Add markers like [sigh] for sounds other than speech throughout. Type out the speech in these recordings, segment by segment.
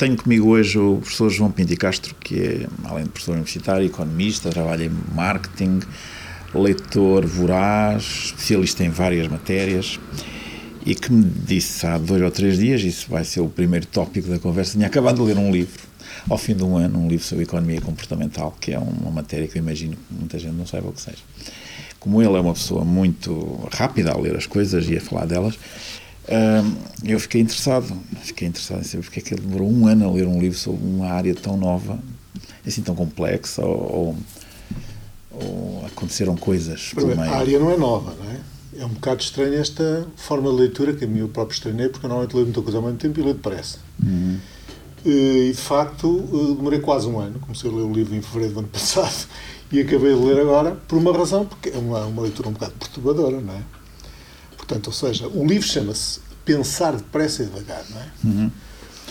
tenho comigo hoje o professor João Pinto Castro, que é, além de professor universitário, economista, trabalha em marketing, leitor voraz, especialista em várias matérias e que me disse há dois ou três dias, isso vai ser o primeiro tópico da conversa, tinha acabado de ler um livro, ao fim de um ano, um livro sobre economia comportamental, que é uma matéria que eu imagino que muita gente não saiba o que seja. Como ele é uma pessoa muito rápida a ler as coisas e a falar delas, eu fiquei interessado, fiquei interessado em saber porque é que ele demorou um ano a ler um livro sobre uma área tão nova, assim tão complexa, ou, ou aconteceram coisas. Primeiro, a área não é nova, não é? É um bocado estranha esta forma de leitura que a mim eu próprio estranhei, porque eu normalmente leio muita coisa ao mesmo tempo e leio depressa. Uhum. E de facto demorei quase um ano, comecei a ler o livro em fevereiro do ano [laughs] passado e acabei de ler agora por uma razão, porque é uma, uma leitura um bocado perturbadora, não é? Portanto, ou seja, o livro chama-se Pensar Depressa e Devagar, não é? Uhum.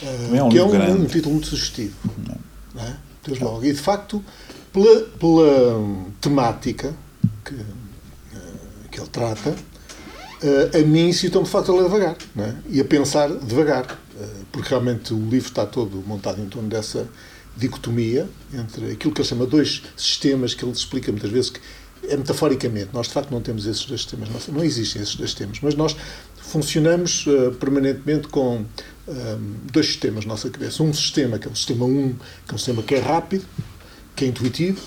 Uh, é um que é um, um, título muito sugestivo. Uhum. Não é? logo. E de facto, pela, pela temática que, uh, que ele trata, uh, a mim incitou-me de facto a ler devagar não é? e a pensar devagar, porque realmente o livro está todo montado em torno dessa dicotomia entre aquilo que ele chama dois sistemas que ele explica muitas vezes que é metaforicamente. Nós, de facto, não temos esses dois sistemas. Não existem esses dois sistemas. Mas nós funcionamos uh, permanentemente com um, ehm, dois sistemas na nossa cabeça. Um sistema, que é o sistema 1, que é um sistema que é rápido, que é intuitivo,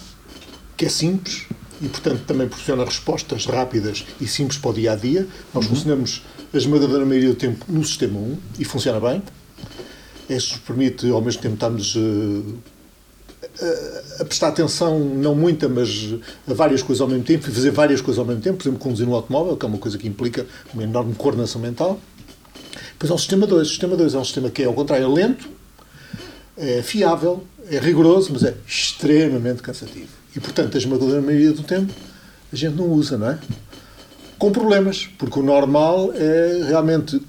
que é simples e, portanto, também proporciona respostas rápidas e simples para o dia a dia. Nós uhum. funcionamos a esmagadora maioria do tempo no sistema 1 e funciona bem. Isso nos permite, ao mesmo tempo, estarmos uh, a prestar atenção, não muita, mas a várias coisas ao mesmo tempo e fazer várias coisas ao mesmo tempo, por exemplo, conduzir um automóvel, que é uma coisa que implica uma enorme coordenação mental. Depois há o sistema 2. O sistema 2 é um sistema que é, ao contrário, é lento, é fiável, é rigoroso, mas é extremamente cansativo. E, portanto, a esmagadora maioria do tempo a gente não usa, não é? Com problemas, porque o normal é realmente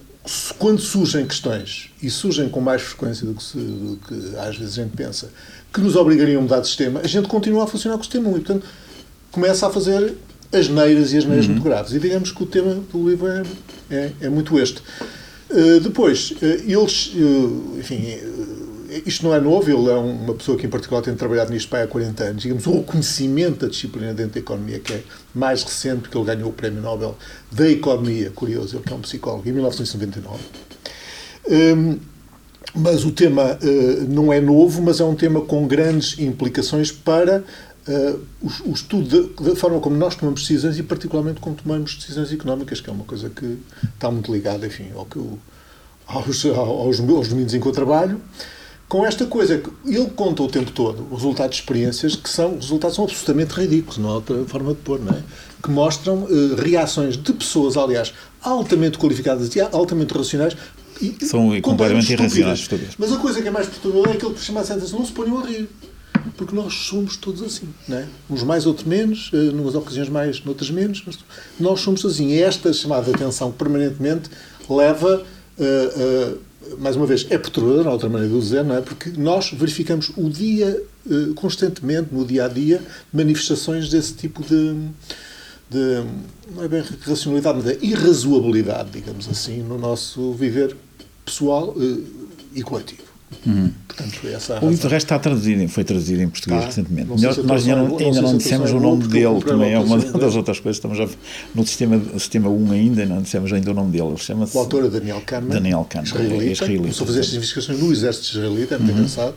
quando surgem questões, e surgem com mais frequência do que, se, do que às vezes a gente pensa, que nos obrigariam a mudar de sistema, a gente continua a funcionar com o sistema 1 e, portanto, começa a fazer as neiras e as neiras uhum. muito graves. E digamos que o tema do livro é, é, é muito este. Uh, depois, uh, eles, uh, enfim, isto não é novo, ele é uma pessoa que, em particular, tem trabalhado nisto há 40 anos. Digamos, o reconhecimento da disciplina dentro da economia, que é mais recente, porque ele ganhou o Prémio Nobel da Economia, curioso, ele que é um psicólogo, em 1999. Um, mas o tema uh, não é novo, mas é um tema com grandes implicações para uh, o, o, estudo da, forma como nós tomamos decisões e, particularmente, como tomamos decisões económicas, que é uma coisa que está muito ligada, enfim, ao que eu, aos, aos, aos domínios em que eu trabalho com esta coisa que ele conta o tempo todo, os resultados de experiências, que são, os resultados são absolutamente ridículos, não há outra forma de pôr, não é? Que mostram uh, reações de pessoas, aliás, altamente qualificadas e altamente racionais. E, são completamente irracionais. Mas a coisa que é mais perturbadora é que se chama a não se ponham a rir. Porque nós somos todos assim, não é? Uns mais, outros menos, uh, numas ocasiões mais, noutras menos, mas nós somos assim. E esta chamada atenção permanentemente leva a. Uh, uh, mais uma vez, é perturbador, há outra maneira de dizer, não é? Porque nós verificamos o dia, eh, constantemente, no dia a dia, manifestações desse tipo de, de não é bem racionalidade, mas de irrazoabilidade, digamos assim, no nosso viver pessoal eh, e coletivo. Uhum. Portanto, essa o livro, de resto, está traduzido, foi traduzido em português tá. recentemente. Nós, nós ainda não, ainda não dissemos o nome dele, também é uma [laughs] das outras coisas. Estamos já no sistema, sistema 1 ainda, não dissemos ainda o nome dele. Chama-se. O autor é Daniel Kahneman. Daniel Kahneman. Israelita. É israelita. Começou a fazer estas investigações no exército israelita, é muito uhum. engraçado.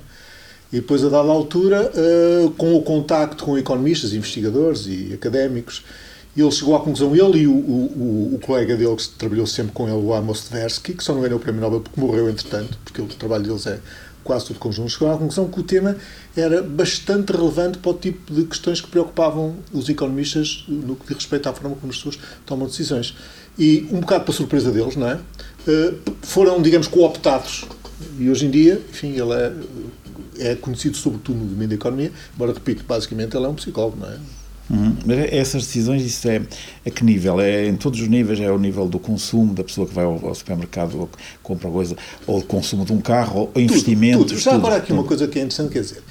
E depois, a dada altura, uh, com o contacto com economistas, investigadores e académicos, ele chegou à conclusão, ele e o, o, o, colega dele que trabalhou sempre com ele, o Amos Tversky, que só não ganhou o Prémio Nobel porque morreu entretanto, porque o trabalho deles é quase tudo conjunto, chegou à conclusão que o tema era bastante relevante para o tipo de questões que preocupavam os economistas no que diz respeito à forma como as pessoas tomam decisões. E, um bocado para surpresa deles, não é? Eh, foram, digamos, cooptados. E hoje em dia, enfim, ele é, é conhecido sobretudo no domínio da economia, embora, repito, basicamente ele é um psicólogo, não é? Uhum. Essas decisões, isso é a que nível? É em todos os níveis? É o nível do consumo da pessoa que vai ao, ao supermercado ou compra coisa, ou o consumo de um carro, ou investimentos? Tudo, tudo. Já agora aqui tudo. uma coisa que é interessante, quer dizer,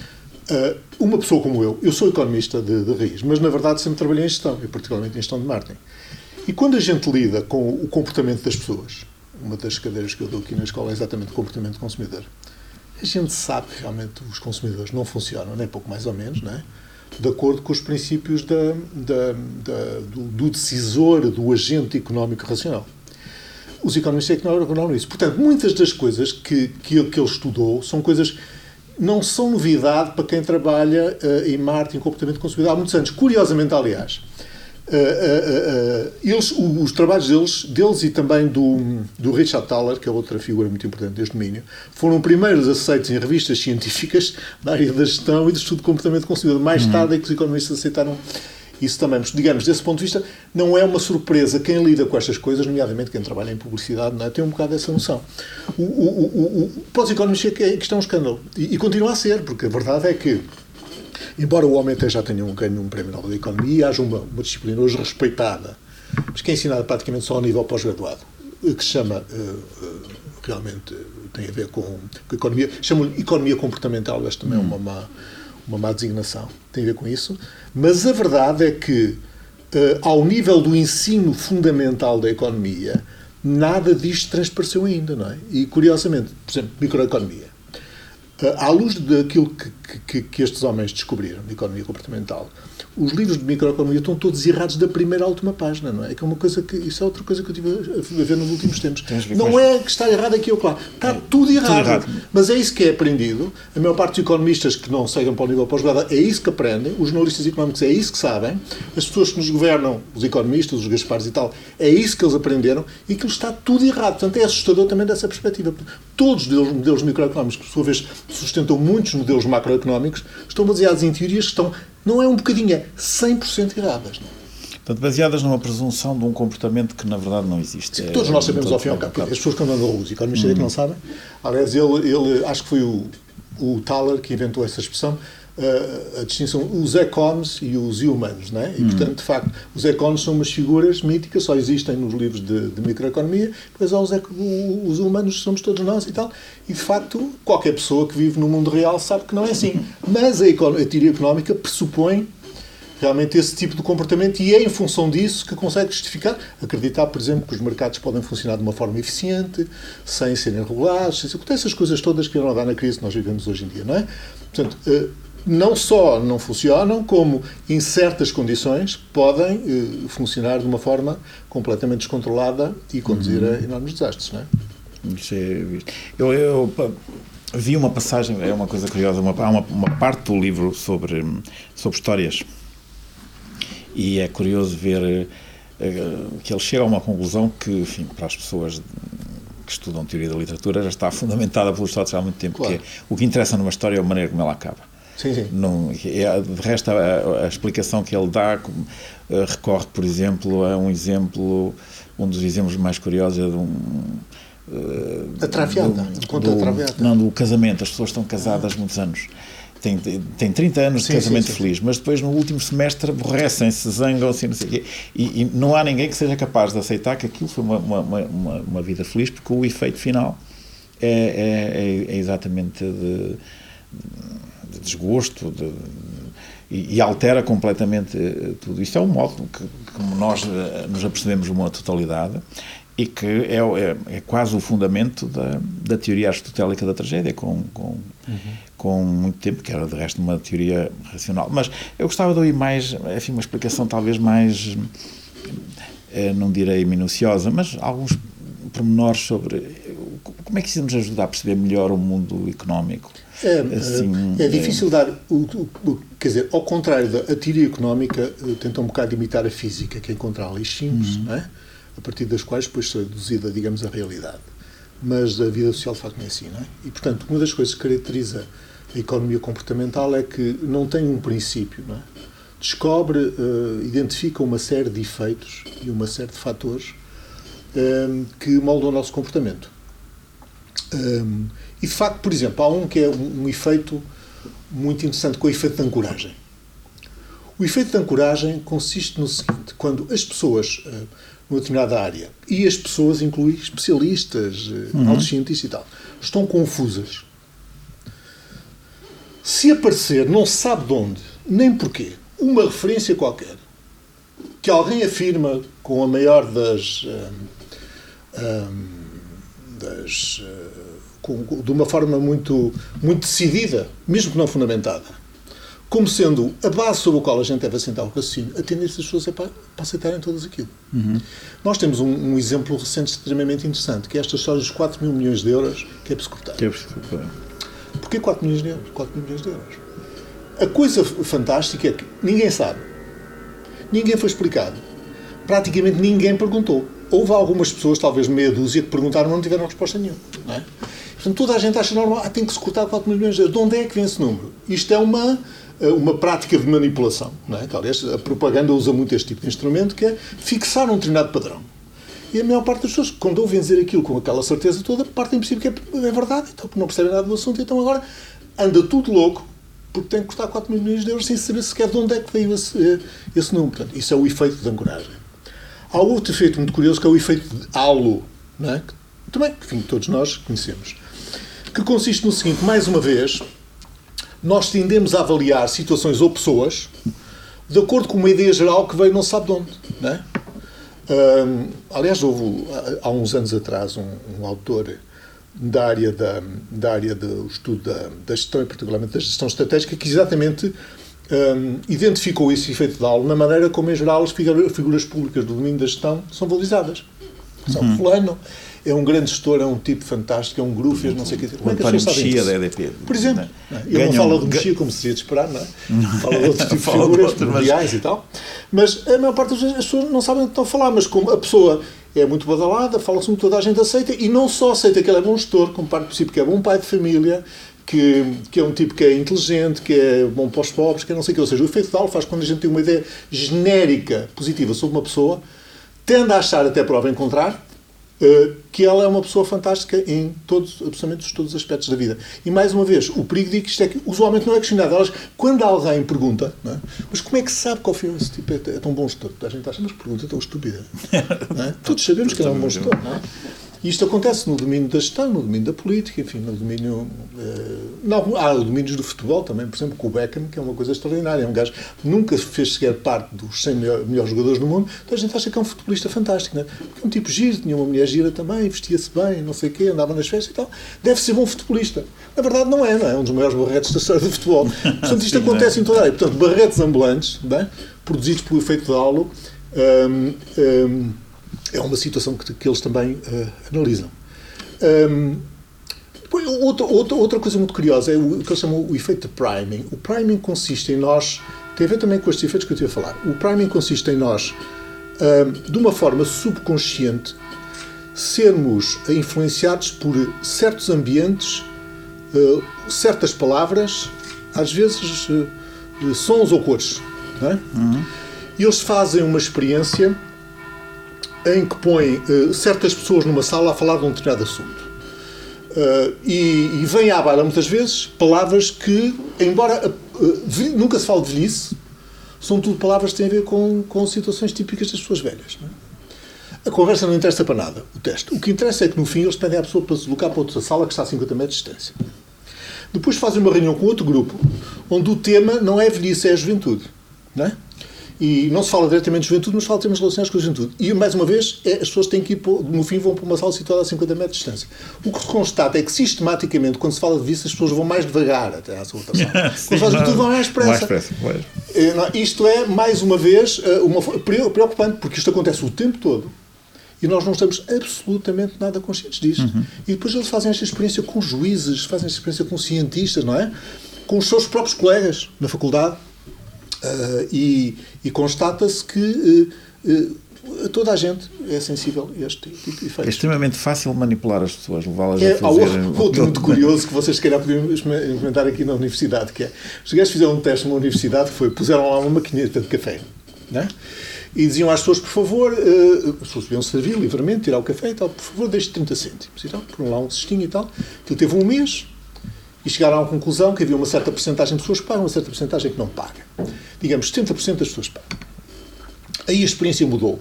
uh, uma pessoa como eu, eu sou economista de, de raiz, mas na verdade sempre trabalhei em gestão, e particularmente em gestão de marketing. E quando a gente lida com o comportamento das pessoas, uma das cadeiras que eu dou aqui na escola é exatamente o comportamento do consumidor, A gente sabe que realmente os consumidores não funcionam, nem pouco mais ou menos, não é? De acordo com os princípios da, da, da do, do, decisor, do agente económico racional. Os economistas é não eram isso. Portanto, muitas das coisas que, que, que ele estudou são coisas não são novidade para quem trabalha uh, em marketing, comportamento consumidor há muitos anos. Curiosamente, aliás, uh, uh, eles, os trabalhos deles, deles e também do, do Richard Thaler, que é outra figura muito importante deste domínio, foram primeiros aceitos em revistas científicas na área da gestão e do estudo de comportamento consumidor. Mais uhum. tarde é que os economistas aceitaram isso também, mas, digamos, desse ponto de vista, não é uma surpresa. Quem lida com estas coisas, nomeadamente quem trabalha em publicidade, não é? tem um bocado essa noção. O, o, o, o, para os economistas é que isto é um escândalo. E, e, continua a ser, porque a verdade é que, embora o homem até já tenha um, ganho um prémio Nobel da Economia haja uma, uma disciplina hoje respeitada, mas que é ensinada praticamente só ao nível pós-graduado, que se chama, uh, uh, realmente, tem a ver com, com economia, chama-lhe economia comportamental, esta também é uma má uma má designação, tem a ver com isso, mas a verdade é que, ao nível do ensino fundamental da economia, nada disto transpareceu ainda, não é? E, curiosamente, por exemplo, microeconomia. À luz daquilo que, que, que estes homens descobriram de economia comportamental, os livros de microeconomia estão todos errados da primeira à última página, não é? que é uma coisa que isso é outra coisa que eu tive a ver nos últimos tempos. Não é que está errado aqui ou lá, está é, tudo, errado, tudo, errado, Mas é isso que é aprendido. A maior parte dos economistas que não seguem para o nível pós-graduado é isso que aprendem. Os jornalistas económicos é isso que sabem. As pessoas que nos governam, os economistas, os Gaspares e tal, é isso que eles aprenderam e aquilo está tudo errado. Portanto, é assustador também dessa perspectiva. Todos os modelos microeconómicos, por sua vez sustentam muitos modelos macroeconómicos, estão baseados em teorias que estão não é um bocadinho, é 100% erradas. Não é? Portanto, baseadas numa presunção de um comportamento que na verdade não existe. Sim, todos nós sabemos ao fim e ao cabo. As pessoas que andam na rua, os economistas hum. que não sabem. Aliás, ele, ele, acho que foi o, o Thaler que inventou essa expressão, uh, a distinção, os econs e os humanos, não é? E, hum. portanto, de facto, os econs são umas figuras míticas, só existem nos livros de, de microeconomia, há os, os humanos, somos todos nós e tal. E, de facto, qualquer pessoa que vive no mundo real sabe que não é assim. Mas a, a teoria económica pressupõe realmente esse tipo de comportamento e é em função disso que consegue justificar, acreditar, por exemplo, que os mercados podem funcionar de uma forma eficiente, sem serem regulados, sem essas coisas todas que não dá na crise que nós vivemos hoje em dia, não é? Portanto, eh, não só não funcionam, como em certas condições podem eh, funcionar de uma forma completamente descontrolada e conduzir uhum. a enormes desastres, não é? Isso é eu, eu vi uma passagem, é uma coisa curiosa, uma, há uma, uma parte do livro sobre, sobre histórias e é curioso ver uh, que ele chega a uma conclusão que, enfim, para as pessoas que estudam teoria da literatura já está fundamentada pelo Aristóteles há muito tempo, claro. que é, o que interessa numa história é a maneira como ela acaba. Sim, sim. Não, é, de resto, a, a, explicação que ele dá uh, recorre, por exemplo, a um exemplo, um dos exemplos mais curiosos é de um. Uh, a traviata, do, conta do, traviata. Não, do casamento. As pessoas estão casadas há muitos anos tem, tem 30 anos sim, de casamento sim, sim, feliz, mas depois no último semestre aborrecem-se, zangam-se, não sei o quê. E, e, não há ninguém que seja capaz de aceitar que aquilo foi uma, uma, uma, uma vida feliz, porque o efeito final é, é, é exatamente de, de desgosto de, e, e, altera completamente eh, tudo. Isto é um modo que, como nós eh, nos apercebemos uma totalidade e que é, é, é, quase o fundamento da, da teoria aristotélica da tragédia, com, com, uhum. com muito tempo, que era de resto uma teoria racional. Mas eu gostava de ouvir mais, enfim, uma explicação talvez mais, eh, não direi minuciosa, mas alguns pormenores sobre como é que isso nos ajuda a perceber melhor o mundo económico. É, assim, é, é difícil é... dar, o, o, quer dizer, ao contrário da a teoria económica, eh, tenta um bocado imitar a física, que é encontrar lixinhos, uhum. é? a partir das quais depois é reduzida, digamos, a realidade. Mas a vida social, de facto, não é assim, não é? E, portanto, uma das coisas que caracteriza a economia comportamental é que não tem um princípio, não é? Descobre, uh, identifica uma série de efeitos e uma série de fatores um, eh, que moldam o nosso comportamento. Um, e, de facto, por exemplo, há um que é um, um efeito muito interessante, com o efeito de ancoragem. O efeito de ancoragem consiste no seguinte: quando as pessoas uh, numa determinada área. E as pessoas, incluem especialistas, eh, uhum. altos cientistas e tal, estão confusas. Se aparecer, não se sabe de onde, nem porquê, uma referência qualquer, que alguém afirma com a maior das. Um, um, das uh, com, de uma forma muito, muito decidida, mesmo que não fundamentada, como sendo a base sobre a qual a gente deve assentar o raciocínio, a tendência das pessoas é para, para aceitarem todas aquilo. Uhum. Nós temos um, um, exemplo recente extremamente interessante, que é esta história dos 4 mil milhões de euros que é. Que é. Porquê 4 milhões de euros? 4 milhões de euros. A coisa fantástica é que ninguém sabe. Ninguém foi explicado. Praticamente ninguém perguntou. Houve algumas pessoas, talvez meia dúzia, que perguntaram, mas não tiveram resposta nenhuma. Não é? Portanto, toda a gente acha normal, ah, tem que se cortar 4 milhões de euros. De onde é que vem esse número? Isto é uma, uma prática de manipulação. Não é? Aliás, a propaganda usa muito este tipo de instrumento, que é fixar um determinado padrão. E a maior parte das pessoas, quando ouvem dizer aquilo com aquela certeza toda, partem em princípio que é, é verdade, então não percebem nada do assunto, então agora anda tudo louco, porque tem que custar 4 milhões de euros sem saber sequer de onde é que veio esse, eh, esse número. Portanto, isso é o efeito de ancoragem. Há outro efeito muito curioso que é o efeito de halo, é? que também, enfim, todos nós conhecemos, que consiste no seguinte: mais uma vez, nós tendemos a avaliar situações ou pessoas de acordo com uma ideia geral que veio não se sabe de onde. É? Aliás, houve há uns anos atrás um, um autor da área, da, da área do estudo da, da gestão e particularmente da gestão estratégica que exatamente um, identificou esse efeito de aula na maneira como, em geral, as figuras públicas do domínio da gestão são valorizadas. São uhum. fulano, é um grande gestor, é um tipo fantástico, é um grupo, não sei o que. Como é que António Mexia da EDP. Por exemplo, não é? ele Ganham, não fala de Mexia como se devia de esperar, não é? Fala de outro [laughs] tipo de figuras mundiais mas... e tal. Mas a maior parte das vezes as pessoas não sabem o que estão a falar, mas como a pessoa é muito badalada, fala-se muito, toda a gente aceita, e não só aceita que ele é bom gestor, como parte do princípio que é bom pai de família, que, que é um tipo que é inteligente, que é bom para os pobres, que é não sei o que. Ou seja, o efeito tal faz quando a gente tem uma ideia genérica, positiva sobre uma pessoa, tende a achar, até prova em contrário, eh, que ela é uma pessoa fantástica em todos, absolutamente todos os aspectos da vida. E mais uma vez, o perigo de que isto é que usualmente não é questionado. Elas, quando alguém pergunta, é? mas como é que sabe que ao fim esse tipo é, é tão bom gestor? A gente acha, mas pergunta tão estúpida. [laughs] É? Todos sabemos que ele é um bom gestor. Não é? E isto acontece no domínio da gestão, no domínio da política, enfim, no domínio. Uh, não, há domínios do futebol também, por exemplo, com o Beckham, que é uma coisa extraordinária. É um gajo que nunca fez sequer parte dos 100 melhores, melhores jogadores do mundo, então a gente acha que é um futebolista fantástico, não é? Porque é um tipo giro, tinha uma mulher gira também, vestia-se bem, não sei o quê, andava nas festas e tal. Deve ser bom futebolista. Na verdade, não é, não é? É um dos maiores barretes da história do futebol. Portanto, isto Sim, acontece é? em toda a área. Portanto, barretes ambulantes, bem, produzidos pelo efeito de Aulo, um, um, é uma situação que, que eles também uh, analisam. Um, outra, outra, outra coisa muito curiosa é o que eles chamam o efeito de priming. O priming consiste em nós, tem a ver também com estes efeitos que eu estive a falar. O priming consiste em nós, um, de uma forma subconsciente, sermos influenciados por certos ambientes, uh, certas palavras, às vezes uh, sons ou cores. É? Uhum. E eles fazem uma experiência em que põe uh, certas pessoas numa sala a falar de um determinado assunto. Uh, e, e à baila muitas vezes palavras que, embora uh, nunca se fale de velhice, são tudo palavras que têm a ver com, com situações típicas das pessoas velhas. É? A conversa não interessa para nada, o teste. O que interessa é que no fim eles pedem à pessoa para se deslocar para outra sala que está a 50 metros de distância. Depois fazem uma reunião com outro grupo, onde o tema não é velhice, é a juventude. Não é? E não se fala diretamente de juventude, mas fala de temas relacionados com a juventude. E, mais uma vez, é, as pessoas têm que ir, no fim, vão para uma sala situada a 50 metros de distância. O que se constata é que, sistematicamente, quando se fala de vista, as pessoas vão mais devagar até à sua outra sala. [laughs] Sim, quando se fala de juventude, vão mais depressa. Mais depressa é, isto é, mais uma vez, eh, uma, preocupante, porque isto acontece o tempo todo e nós não estamos absolutamente nada conscientes disto. Uhum. E depois eles fazem esta experiência com juízes, fazem esta experiência com cientistas, não é? Com os seus próprios colegas na faculdade. Uh, e, e constata-se que uh, uh, toda a gente é sensível a este tipo de efeitos. É extremamente fácil manipular as pessoas, levá-las é, a fazer... Há outro muito curioso que vocês se calhar podiam implementar aqui na universidade, que é, os gajos fizeram um teste numa universidade, foi, puseram lá uma maquineta de café, né? e diziam às pessoas, por favor, uh, as pessoas podiam servir livremente, tirar o café e tal, por favor, deixe 30 cêntimos e tal, por lá um cestinho e tal. Aquilo teve um mês, e chegaram à conclusão que havia uma certa porcentagem de pessoas que pagam, uma certa porcentagem que não paga. Digamos, 70% das pessoas pagam. Aí a experiência mudou.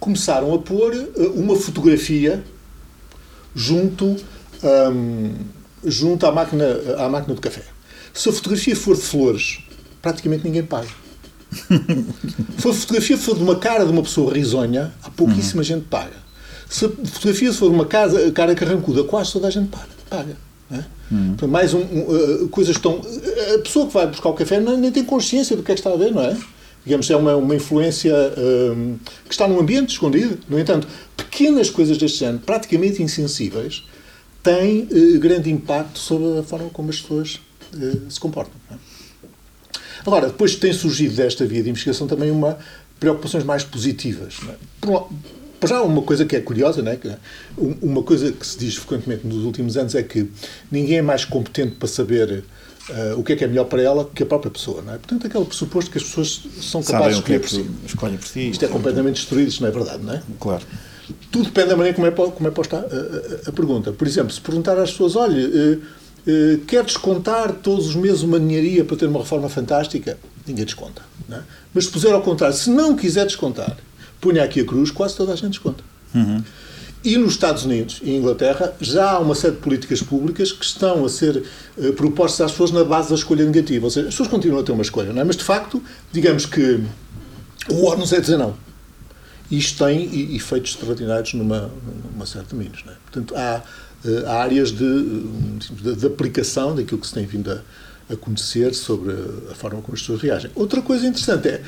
Começaram a pôr uh, uma fotografia junto, junto à, máquina, à máquina de café. Se a fotografia for de flores, praticamente ninguém paga. [laughs] Se a fotografia for de uma cara de uma pessoa risonha, há pouquíssima uhum. gente paga. Se a fotografia for de uma cara, cara carrancuda, quase toda a gente paga. paga. É? Hum. Mais um, um, uh, coisas tão. A pessoa que vai buscar o café nem, nem tem consciência do que é que está a ver, não é? Digamos, é uma, uma influência um, que está num ambiente escondido. No entanto, pequenas coisas deste género, praticamente insensíveis, têm uh, grande impacto sobre a forma como as pessoas uh, se comportam. É? Agora, depois tem surgido desta via de investigação também uma preocupações mais positivas. É? Por, já, uma coisa que é curiosa, né? uma coisa que se diz frequentemente nos últimos anos é que ninguém é mais competente para saber uh, o que é que é melhor para ela que a própria pessoa. Não é? Portanto, aquele pressuposto que as pessoas são capazes de escolher por si. Escolhem por si. Isto é completamente destruído, isto não é verdade, não é? Claro. Tudo depende da maneira como é, como é posta a, a, a pergunta. Por exemplo, se perguntar às pessoas, olha, uh, uh, quer descontar todos os meses uma ninharia para ter uma reforma fantástica? Ninguém desconta. É? Mas se puser ao contrário, se não quiser descontar, punha aqui a cruz, quase toda a gente desconta. Uhum. E nos Estados Unidos e Inglaterra já há uma série de políticas públicas que estão a ser uh, propostas às pessoas na base da escolha negativa. Ou seja, as pessoas continuam a ter uma escolha, não é? mas de facto, digamos que o órgão é dizer não. Isto tem efeitos extraordinários numa, numa domínios. Não é? Portanto, há, uh, há áreas de, de, de, aplicação daquilo que se tem vindo a, a conhecer sobre a forma como as pessoas reagem. Outra coisa interessante é,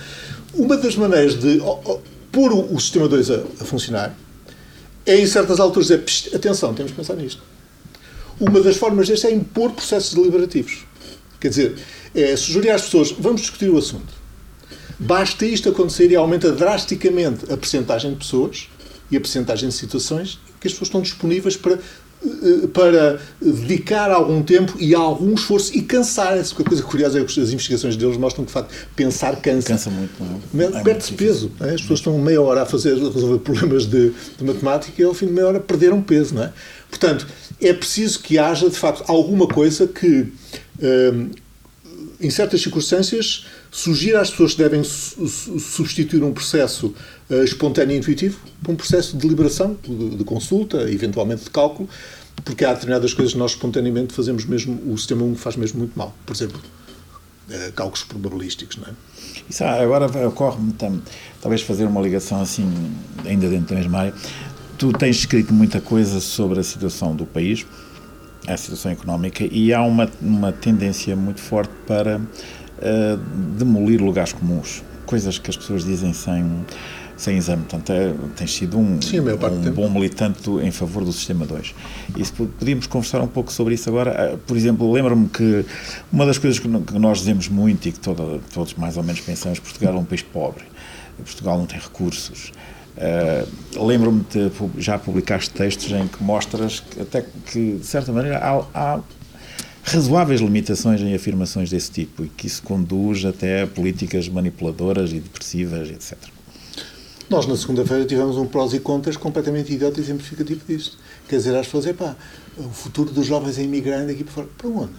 uma das maneiras de oh, oh, pôr o, o sistema 2 a, a funcionar é em certas alturas dizer, atenção, temos que pensar nisto. Uma das formas deste é impor processos deliberativos. Quer dizer, é sugerir às pessoas, vamos discutir o assunto. Basta isto acontecer e aumenta drasticamente a percentagem de pessoas e a percentagem de situações que as pessoas estão disponíveis para para dedicar algum tempo e algum esforço e cansar-se. Porque a coisa curiosa é que as investigações deles mostram que, de facto, pensar cansa. Cansa muito, não é? Perde-se peso. É? As pessoas estão meia hora a fazer, a resolver problemas de, de, matemática e, ao fim de meia hora, perderam peso, não é? Portanto, é preciso que haja, de facto, alguma coisa que, hum, em certas circunstâncias, sugira às pessoas que devem substituir um processo espontâneo e intuitivo por um processo de deliberação, de, de, consulta, eventualmente de cálculo, porque há determinadas coisas que nós espontaneamente fazemos mesmo, o sistema 1 faz mesmo muito mal. Por exemplo, uh, cálculos probabilísticos, não é? Isso agora ocorre-me talvez fazer uma ligação assim, ainda dentro da mesma área. Tu tens escrito muita coisa sobre a situação do país, a situação económica, e há uma, uma tendência muito forte para uh, demolir lugares comuns, coisas que as pessoas dizem sem sem exame. Portanto, é, tens sido um, Sim, um bom militante em favor do Sistema 2. E se podíamos conversar um pouco sobre isso agora, ah, por exemplo, lembro-me que uma das coisas que nós dizemos muito e que toda, todos mais ou menos pensamos, Portugal é um país pobre, Portugal não tem recursos. Uh, lembro-me de já publicaste textos em que mostras que, até que, de certa maneira, há, há razoáveis limitações em afirmações desse tipo e que isso conduz até a políticas manipuladoras e depressivas, etc. Nós, na segunda-feira, tivemos um prós e contras completamente idiota e exemplificativo disto. Quer dizer, às pessoas, epá, o futuro dos jovens é imigrando aqui para fora. Para onde?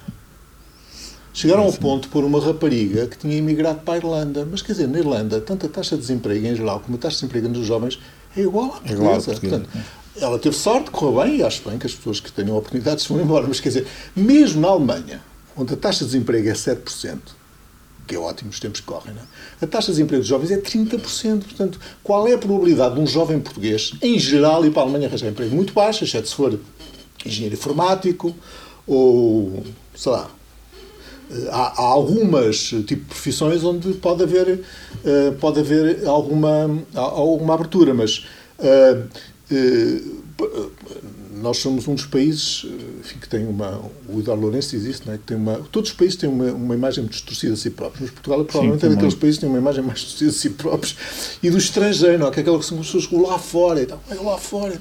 Chegaram ao ponto de pôr uma rapariga que tinha imigrado para a Irlanda. Mas, quer dizer, na Irlanda, tanto a taxa de desemprego em geral como a taxa de desemprego dos jovens é igual à portuguesa. É igual à portuguesa. Portanto, ela teve sorte, correu bem, e acho bem que as pessoas que tenham oportunidades vão embora. Mas, quer dizer, mesmo na Alemanha, onde a taxa de desemprego é 7%, que é ótimo os tempos que correm, é? a taxa de desemprego dos jovens é 30%. Portanto, qual é a probabilidade de um jovem português, em geral, ir para a Alemanha arranjar emprego? Muito baixa, exceto se for engenheiro informático ou, sei lá, há, há algumas tipo profissões onde pode haver, uh, pode haver alguma, alguma abertura, mas uh, nós somos um dos países enfim, que tem uma. O Eduardo Lourenço diz isso, não é? que tem uma, todos os países têm uma, uma imagem muito distorcida de si próprios, mas Portugal é provavelmente Sim, é daqueles países que têm uma imagem mais distorcida de si próprios e do estrangeiro, não é? que é aquela que são pessoas que lá fora e tal. lá fora.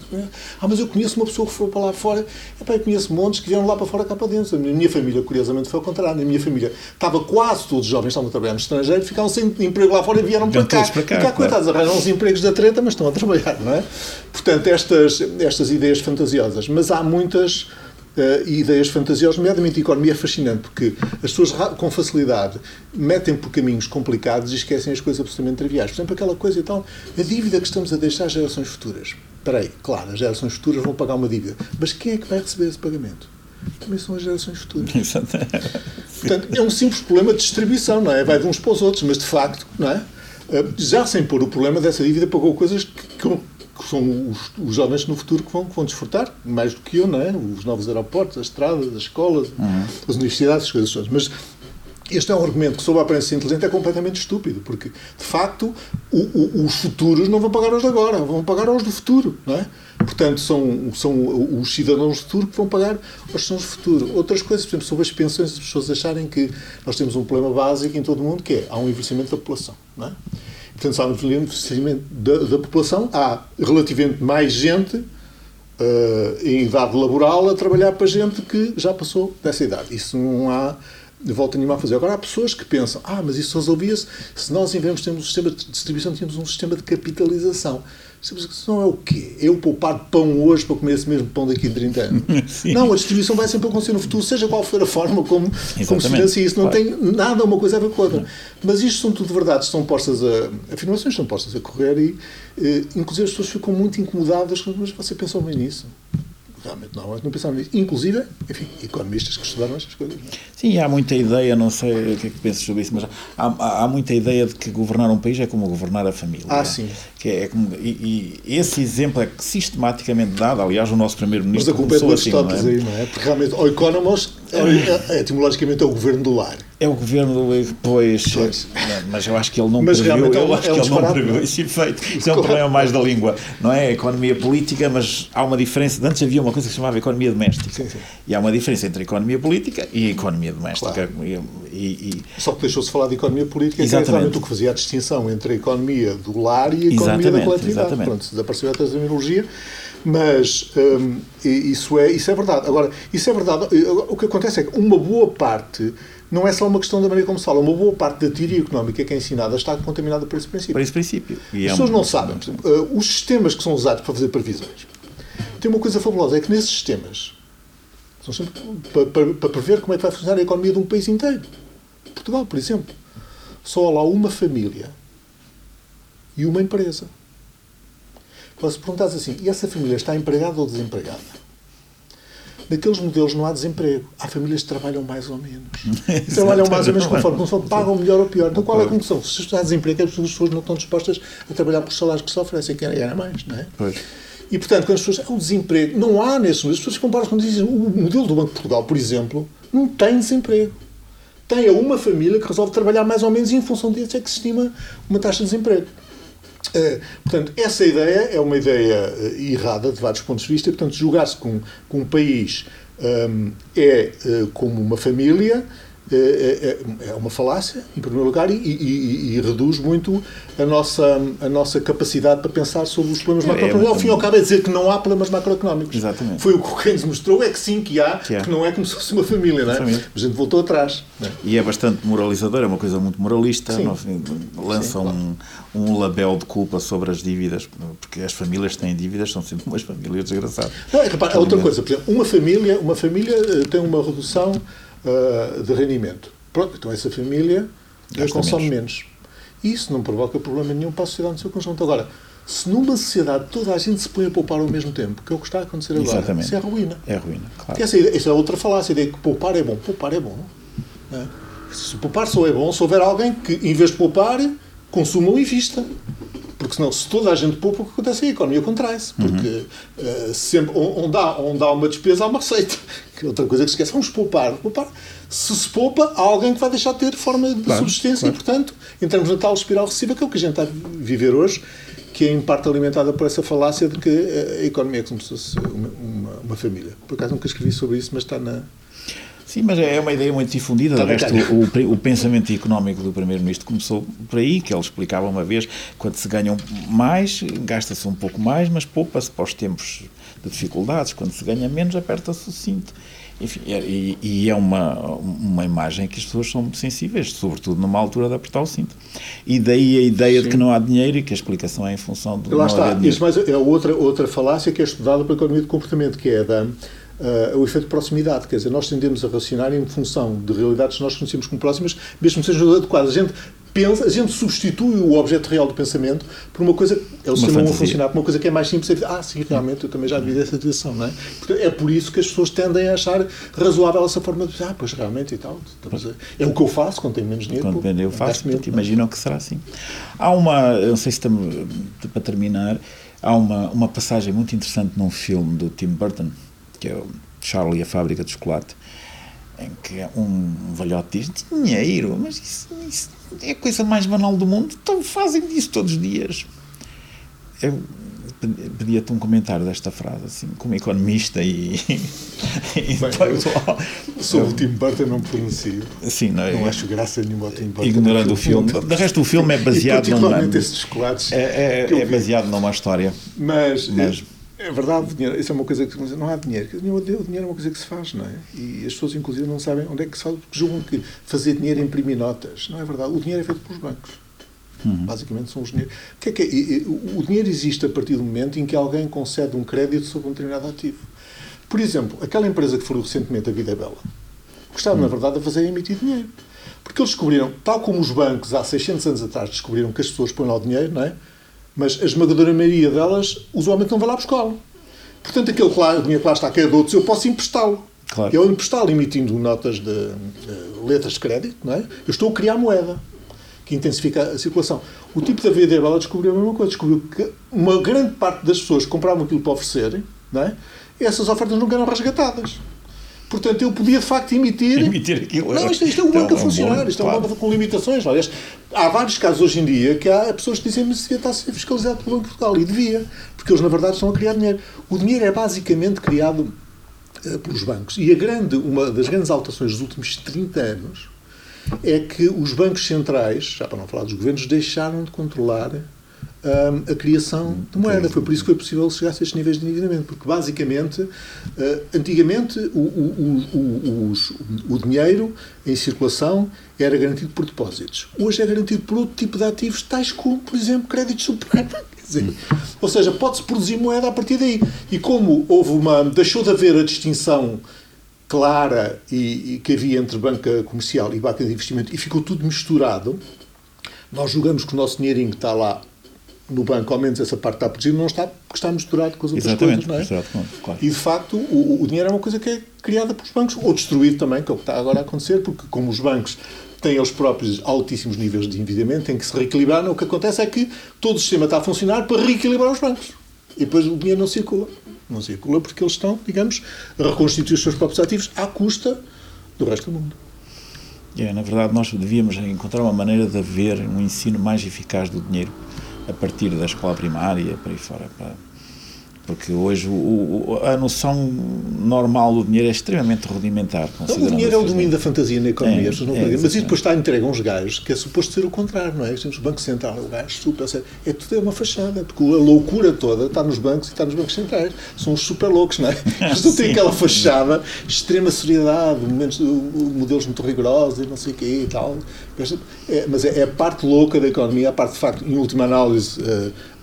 Ah, mas eu conheço uma pessoa que foi para lá fora. Epá, eu conheço montes que vieram lá para fora, cá para dentro. A minha família, curiosamente, foi ao contrário. A minha família estava quase todos os jovens estavam a trabalhar no estrangeiro, ficaram sem emprego lá fora e vieram para cá. Para cá, e cá coitados, arranjam os empregos da treta, mas estão a trabalhar, não é? Portanto, estas, estas ideias fantasiosas. Mas há muitas uh, ideias fantasiosas, nomeadamente a economia é fascinante, porque as pessoas com facilidade metem por caminhos complicados e esquecem as coisas absolutamente triviais. Por exemplo, aquela coisa e tal, a dívida que estamos a deixar às gerações futuras. Espera aí, claro, as gerações futuras vão pagar uma dívida, mas quem é que vai receber esse pagamento? Também são as gerações futuras. [laughs] Portanto, é um simples problema de distribuição, não é? Vai de uns para os outros, mas de facto, não é? Eh, já sem pôr o problema dessa dívida, pagou coisas que, que são os, os jovens no futuro que vão, que vão desfrutar, mais do que eu, não é? Os novos aeroportos, as estradas, as escolas, uhum. as universidades, as coisas todas. Mas este é um argumento que, sob a aparência inteligente, é completamente estúpido, porque, de facto, o, o, os futuros não vão pagar aos de agora, vão pagar aos do futuro, não é? Portanto, são, são os cidadãos do futuro que vão pagar aos cidadãos do futuro. Outras coisas, por exemplo, sobre as pensões, as pessoas acharem que nós temos um problema básico em todo o mundo, que é, há um envelhecimento da população, não é? Há um envelhecimento da, da população, há relativamente mais gente uh, em idade laboral a trabalhar para gente que já passou dessa idade. Isso não há de volta nenhuma a fazer. Agora, há pessoas que pensam, ah, mas isso resolvia-se se nós, em vez de termos um sistema de distribuição, tínhamos um sistema de capitalização. Não é o quê? Eu poupar pão hoje para comer esse mesmo pão daqui a 30 anos. [laughs] Sim. Não, a distribuição vai sempre acontecer no futuro, seja qual for a forma como, como se financia isso. Não claro. tem nada uma coisa a ver com a outra. Mas isto são tudo verdades, estão postas a. afirmações estão postas a correr e, eh, inclusive, as pessoas ficam muito incomodadas. Mas você pensou bem nisso? realmente não, não pensaram nisso. Inclusive, enfim, economistas que estudaram estas coisas. Não? Sim, há muita ideia, não sei o que é que pensas sobre isso, mas há, há, há, muita ideia de que governar um país é como governar a família. Ah, sim. Que é, é e, e, esse exemplo é sistematicamente dado, aliás, o nosso primeiro-ministro Mas a culpa é dos assim, não é? aí, não é? Porque realmente, o Economos, é, é, etimologicamente, é o governo do lar. É o governo, pois, pois. mas eu acho que ele não mas previu, eu é acho é que ele não previu esse efeito. Isso é um problema mais da língua, não é? A economia política, mas há uma diferença. Antes havia uma coisa que se chamava economia doméstica. Sim, sim. E há uma diferença entre a economia política e a economia doméstica. Claro. E, e, Só que deixou-se falar de economia política, que é exatamente o que fazia a distinção entre a economia do lar e a economia exatamente, da coletividade. Exatamente. Pronto, desapareceu a terminologia mas hum, isso, é, isso é verdade. Agora, isso é verdade. O que acontece é que uma boa parte não é só uma questão da maneira como se fala. Uma boa parte da teoria económica que é ensinada está contaminada por esse princípio. Por esse princípio. E As é pessoas um... não sabem. Uh, os sistemas que são usados para fazer previsões têm uma coisa fabulosa: é que nesses sistemas são sempre para, para, para prever como é que vai funcionar a economia de um país inteiro. Portugal, por exemplo. Só há lá uma família e uma empresa. Agora, se perguntares assim, e essa família está empregada ou desempregada? Naqueles modelos não há desemprego. Há famílias que trabalham mais ou menos. [laughs] trabalham mais ou menos conforme, conforme pagam melhor ou pior. Então qual é a conclusão? Se está desemprego, as pessoas não estão dispostas a trabalhar por salários que se oferecem, que era mais, não é? Pois. E, portanto, quando as pessoas. É o desemprego. Não há nesse As pessoas comparam quando dizem. O modelo do Banco de Portugal, por exemplo, não tem desemprego. Tem uma família que resolve trabalhar mais ou menos e, em função disso, é que se estima uma taxa de desemprego. Uh, portanto, essa ideia é uma ideia uh, errada de vários pontos de vista. Portanto, julgar-se com, com um país um, é uh, como uma família é, é, é, uma falácia, em primeiro lugar, e, e, e, reduz muito a nossa, a nossa capacidade para pensar sobre os problemas é, macroeconómicos. Ao fim e ao cabo, é dizer que não há problemas macroeconómicos. Exatamente. Foi o que o Keynes mostrou, é que sim, que há, que, que não é como se fosse uma família, não é? Família. Mas a gente voltou atrás. É? E é bastante moralizador, é uma coisa muito moralista, sim. lança sim, claro. um, um label de culpa sobre as dívidas, porque as famílias têm dívidas são sempre umas famílias desgraçadas. Não, é, repara, é outra coisa, por exemplo, uma família, uma família eh, tem uma redução uh, de rendimento. Pronto, então essa família consome menos. menos. Isso não provoca problema nenhum para a sociedade no seu conjunto. Agora, se numa sociedade toda a gente se põe a poupar ao mesmo tempo, que é o que está a acontecer agora, Exatamente. isso é ruína. É ruína, claro. Essa, essa é outra falácia, a ideia que poupar é bom. Poupar é bom. É? Se poupar só é bom se houver alguém que, em vez de poupar, consuma ou invista. Porque senão, se toda a gente poupa, o que acontece é a economia contrai-se. Porque uhum. uh, sempre, onde há, onde há uma despesa, há uma receita. Que é outra coisa que se esquece, vamos poupar. poupar. Se se poupa, há alguém que vai deixar de ter forma de claro, subsistência claro. e, portanto, entramos na tal espiral recessiva, que é o que a gente está a viver hoje, que é em parte alimentada por essa falácia de que a economia é como se fosse uma, uma, uma família. Por acaso nunca escrevi sobre isso, mas está na, Sim, mas é uma ideia muito difundida. De resto, o, o, pensamento económico do Primeiro-Ministro começou por aí, que ele explicava uma vez: quando se ganham mais, gasta-se um pouco mais, mas poupa-se para os tempos de dificuldades. Quando se ganha menos, aperta-se o cinto. Enfim, e, e, é uma, uma imagem que as pessoas são muito sensíveis, sobretudo numa altura de apertar o cinto. E daí a ideia Sim. de que não há dinheiro e que a explicação é em função do. Lá está. Isso é outra, outra falácia que é estudada pela economia de comportamento, que é da uh, o efeito de proximidade. Quer dizer, nós tendemos a racionar em função de realidades que nós conhecemos como próximas, mesmo que sejam adequadas. A gente pensa, a gente substitui o objeto real do pensamento por uma coisa, é o sistema a funcionar, por uma coisa que é mais simples. É ah, sim, realmente, eu também já vi essa situação, não é? é por isso que as pessoas tendem a achar razoável essa forma de dizer, ah, pois realmente e tal. É o que eu faço quando tenho menos dinheiro. Quando eu faço, portanto, imaginam que será assim. Há uma, não sei se estamos, para terminar, Há uma, uma passagem muito interessante num filme do Tim Burton, que é o Charlie e a Fábrica de Chocolate, em que um velhote diz: Dinheiro, mas isso, isso é a coisa mais banal do mundo, então fazem isso todos os dias. Eu pedia-te um comentário desta frase, assim, como economista e. [laughs] e Bem, sobre o Tim Burton não pronuncio. Sim, não, não acho graça nenhuma ao Tim Burton. Ignorando o filme. De resto, o filme é baseado numa. esses chocolates. É, é, é baseado numa história. Mas. mas é verdade, dinheiro, isso é uma coisa que não há dinheiro. O dinheiro é uma coisa que se faz, não é? E as pessoas, inclusive, não sabem onde é que se faz, porque julgam que fazer dinheiro é imprimir notas. Não é verdade. O dinheiro é feito pelos bancos. Uhum. Basicamente são os dinheiros. O, que é que é? o dinheiro existe a partir do momento em que alguém concede um crédito sobre um determinado ativo. Por exemplo, aquela empresa que falou recentemente, a Vida é Bela, gostava, uhum. na verdade, de fazer emitir dinheiro. Porque eles descobriram, tal como os bancos há 600 anos atrás descobriram que as pessoas põem lá o dinheiro, não é? Mas a esmagadora maioria delas usualmente não vai lá buscá-lo. Portanto, aquele dinheiro que lá está, que é de outros, eu posso emprestá-lo. Claro. Eu emprestá-lo emitindo notas de, de, letras de crédito, não é? Eu estou a criar moeda que intensifica a circulação. O tipo da VD ela descobriu a mesma coisa. Descobriu que uma grande parte das pessoas que compravam aquilo para oferecerem, não é? essas ofertas nunca eram resgatadas. Portanto, eu podia de facto emitir. Emitir aquilo. Não, isto, isto é um então, banco a funcionar, isto é um banco com limitações. Aliás, há vários casos hoje em dia que há pessoas que dizem que devia estar a ser fiscalizado pelo Banco de Portugal. E devia, porque eles, na verdade, estão a criar dinheiro. O dinheiro é basicamente criado uh, pelos bancos. E a grande, uma das grandes alterações dos últimos 30 anos é que os bancos centrais, já para não falar dos governos, deixaram de controlar um, a criação de moeda. Foi por isso que foi possível chegar a estes níveis de endividamento, porque basicamente, uh, antigamente, o, o, o, o, dinheiro em circulação era garantido por depósitos. Hoje é garantido por outro tipo de ativos, tais como, por exemplo, créditos subprime. [laughs] Ou seja, pode-se produzir moeda a partir daí. E como houve uma. deixou de haver a distinção clara e, e, que havia entre banca comercial e banca de investimento e ficou tudo misturado, nós julgamos que o nosso dinheirinho está lá no banco, ao menos essa parte está protegida, não está porque está misturado com as outras Exatamente, coisas, não é? Claro. E de facto o, o, dinheiro é uma coisa que é criada pelos bancos, ou destruído também, que é o que está agora a acontecer, porque como os bancos têm eles próprios altíssimos níveis de endividamento, têm que se reequilibrar, o que acontece é que todo o sistema está a funcionar para reequilibrar os bancos. E depois o dinheiro não circula. Não circula porque eles estão, digamos, a reconstituir os seus próprios ativos à custa do resto do mundo. É, na verdade, nós devíamos encontrar uma maneira de haver um ensino mais eficaz do dinheiro a partir da escola primária, para aí fora. Para, porque hoje o, o, a noção normal do dinheiro é extremamente rudimentar. Não, o dinheiro é o domínio da fantasia na economia, é, não é, mas isso depois está entregue a uns gajos que é suposto ser o contrário, não é? O Banco Central o gajo super sério. É tudo é uma fachada, porque a loucura toda está nos bancos e está nos bancos centrais. São os super loucos, não é? [laughs] Eles têm aquela fachada, extrema seriedade, momentos, modelos muito rigorosos e não sei o quê e tal. É, mas é, é, a parte louca da economia, a parte de facto, em última análise,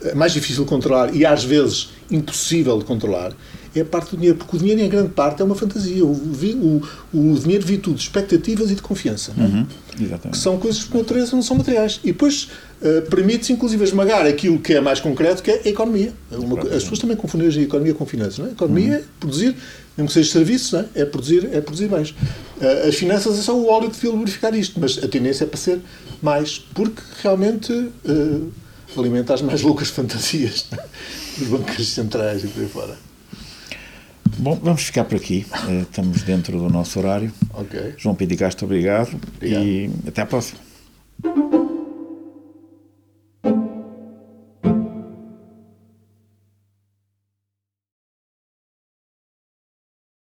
é mais difícil de controlar e às vezes impossível de controlar, é a parte do dinheiro, porque o dinheiro, em grande parte, é uma fantasia. O, o, o dinheiro vive tudo de expectativas e de confiança, não é? Uhum, que são coisas que, por natureza, não são materiais. E depois uh, permite-se, inclusive, esmagar aquilo que é mais concreto, que é a economia. Uma, as pessoas também confundem a economia com finanças, não é? A economia uhum. é produzir, mesmo que seja serviços, é? é? produzir, é produzir bens. Uh, as finanças é só o óleo que devia lubrificar isto, mas a tendência é para ser mais, porque realmente uh, alimenta as mais [laughs] loucas fantasias dos bancos centrais e por aí fora. Bom, vamos ficar por aqui. Eh, estamos dentro do nosso horário. Okay. João Pedro Castro, obrigado, obrigado. E até à próxima.